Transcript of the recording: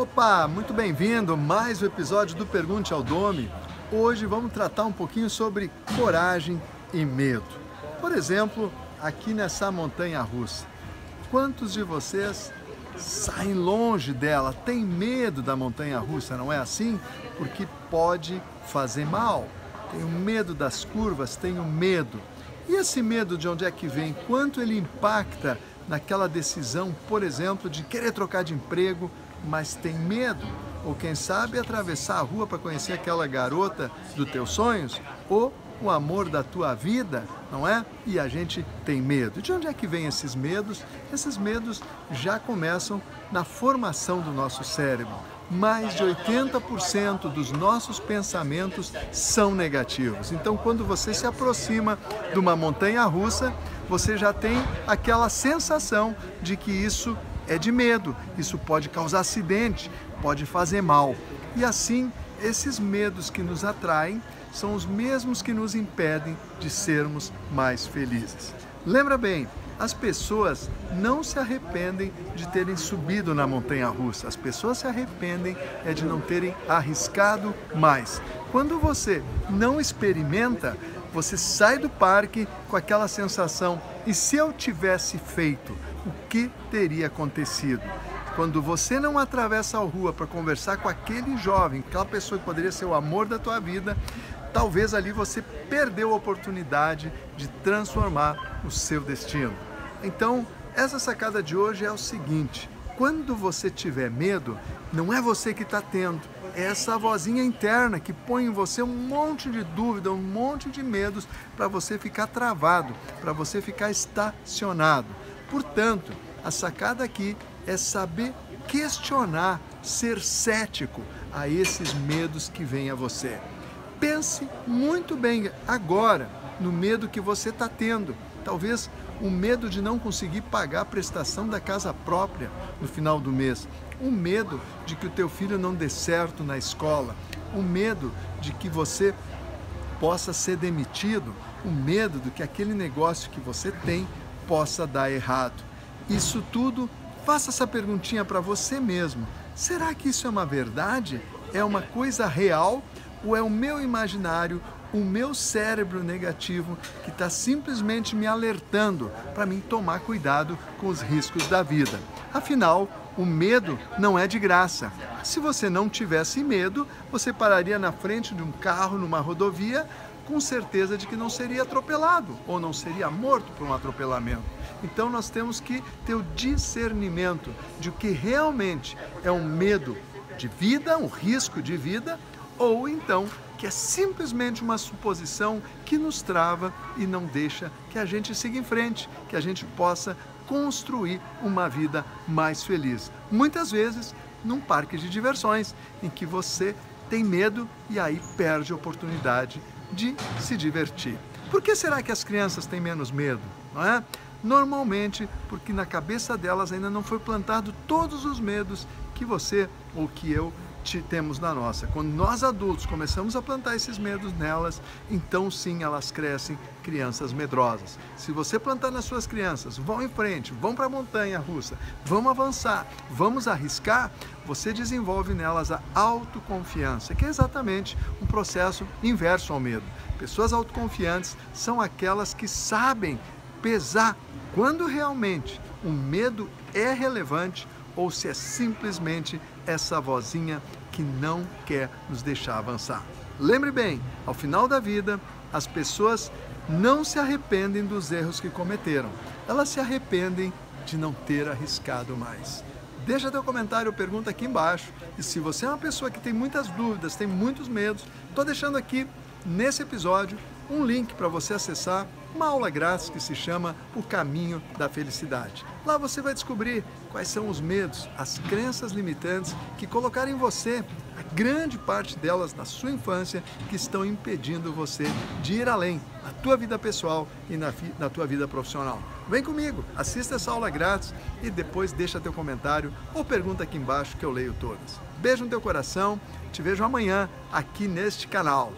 Opa, muito bem-vindo, mais um episódio do Pergunte ao Dome. Hoje vamos tratar um pouquinho sobre coragem e medo. Por exemplo, aqui nessa montanha russa, quantos de vocês saem longe dela, tem medo da montanha russa, não é assim? Porque pode fazer mal. Tenho medo das curvas, tenho medo. E esse medo de onde é que vem? Quanto ele impacta naquela decisão, por exemplo, de querer trocar de emprego, mas tem medo? Ou quem sabe atravessar a rua para conhecer aquela garota dos teus sonhos? Ou o amor da tua vida, não é? E a gente tem medo. De onde é que vem esses medos? Esses medos já começam na formação do nosso cérebro. Mais de 80% dos nossos pensamentos são negativos. Então, quando você se aproxima de uma montanha russa, você já tem aquela sensação de que isso é de medo, isso pode causar acidente, pode fazer mal. E assim, esses medos que nos atraem são os mesmos que nos impedem de sermos mais felizes. Lembra bem, as pessoas não se arrependem de terem subido na montanha russa. As pessoas se arrependem é de não terem arriscado mais. Quando você não experimenta, você sai do parque com aquela sensação: e se eu tivesse feito, o que teria acontecido? Quando você não atravessa a rua para conversar com aquele jovem, aquela pessoa que poderia ser o amor da tua vida, talvez ali você perdeu a oportunidade de transformar o seu destino. Então, essa sacada de hoje é o seguinte: quando você tiver medo, não é você que está tendo, é essa vozinha interna que põe em você um monte de dúvida, um monte de medos para você ficar travado, para você ficar estacionado. Portanto, a sacada aqui é saber questionar, ser cético a esses medos que vêm a você. Pense muito bem agora no medo que você está tendo. Talvez o medo de não conseguir pagar a prestação da casa própria no final do mês, o medo de que o teu filho não dê certo na escola, o medo de que você possa ser demitido, o medo de que aquele negócio que você tem possa dar errado. Isso tudo, faça essa perguntinha para você mesmo. Será que isso é uma verdade? É uma coisa real ou é o meu imaginário, o meu cérebro negativo que está simplesmente me alertando para mim tomar cuidado com os riscos da vida. Afinal, o medo não é de graça. Se você não tivesse medo, você pararia na frente de um carro numa rodovia com certeza de que não seria atropelado ou não seria morto por um atropelamento. Então nós temos que ter o discernimento de o que realmente é um medo de vida, um risco de vida, ou então que é simplesmente uma suposição que nos trava e não deixa que a gente siga em frente, que a gente possa construir uma vida mais feliz. Muitas vezes num parque de diversões em que você tem medo e aí perde a oportunidade de se divertir. Por que será que as crianças têm menos medo? Não é? Normalmente porque na cabeça delas ainda não foi plantado todos os medos que você ou que eu temos na nossa. Quando nós adultos começamos a plantar esses medos nelas, então sim elas crescem crianças medrosas. Se você plantar nas suas crianças, vão em frente, vão para a montanha russa, vamos avançar, vamos arriscar, você desenvolve nelas a autoconfiança, que é exatamente um processo inverso ao medo. Pessoas autoconfiantes são aquelas que sabem pesar quando realmente o medo é relevante ou se é simplesmente essa vozinha que não quer nos deixar avançar. Lembre bem, ao final da vida, as pessoas não se arrependem dos erros que cometeram, elas se arrependem de não ter arriscado mais. Deixa teu comentário ou pergunta aqui embaixo. E se você é uma pessoa que tem muitas dúvidas, tem muitos medos, estou deixando aqui nesse episódio um link para você acessar uma aula grátis que se chama O Caminho da Felicidade. Lá você vai descobrir quais são os medos, as crenças limitantes que colocaram em você, a grande parte delas na sua infância, que estão impedindo você de ir além na tua vida pessoal e na, na tua vida profissional. Vem comigo, assista essa aula grátis e depois deixa teu comentário ou pergunta aqui embaixo que eu leio todas. Beijo no teu coração, te vejo amanhã aqui neste canal.